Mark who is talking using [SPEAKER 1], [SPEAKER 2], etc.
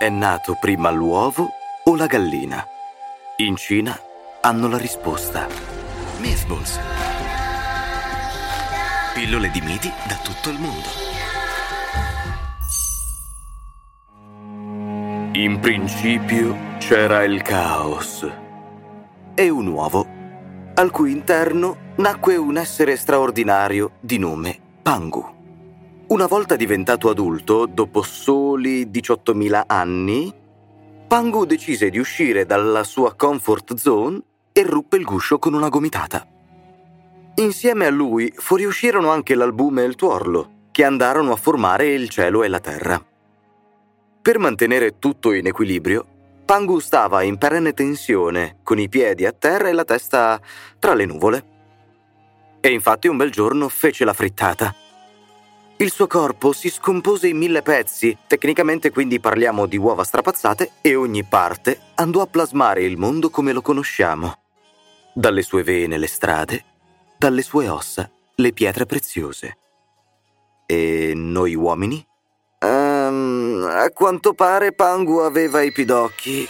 [SPEAKER 1] È nato prima l'uovo o la gallina? In Cina hanno la risposta.
[SPEAKER 2] Mythballs. Pillole di miti da tutto il mondo.
[SPEAKER 1] In principio c'era il caos e un uovo, al cui interno nacque un essere straordinario di nome Pangu. Una volta diventato adulto, dopo soli 18.000 anni, Pangu decise di uscire dalla sua comfort zone e ruppe il guscio con una gomitata. Insieme a lui fuoriuscirono anche l'albume e il tuorlo, che andarono a formare il cielo e la terra. Per mantenere tutto in equilibrio, Pangu stava in perenne tensione, con i piedi a terra e la testa tra le nuvole. E infatti un bel giorno fece la frittata. Il suo corpo si scompose in mille pezzi, tecnicamente quindi parliamo di uova strapazzate, e ogni parte andò a plasmare il mondo come lo conosciamo. Dalle sue vene le strade, dalle sue ossa le pietre preziose. E noi uomini? Um, a quanto pare Pangu aveva i pidocchi